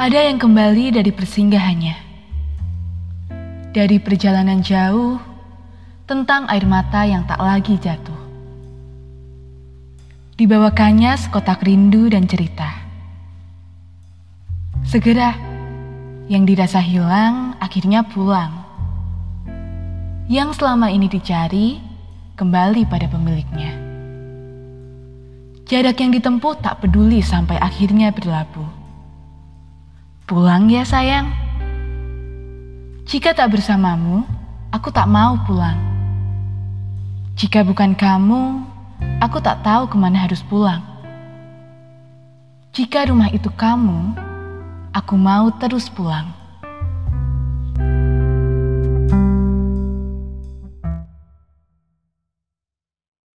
Ada yang kembali dari persinggahannya. Dari perjalanan jauh tentang air mata yang tak lagi jatuh. Dibawakannya sekotak rindu dan cerita. Segera, yang dirasa hilang akhirnya pulang. Yang selama ini dicari kembali pada pemiliknya. Jarak yang ditempuh tak peduli sampai akhirnya berlabuh. Pulang ya sayang. Jika tak bersamamu, aku tak mau pulang. Jika bukan kamu, aku tak tahu ke mana harus pulang. Jika rumah itu kamu, aku mau terus pulang.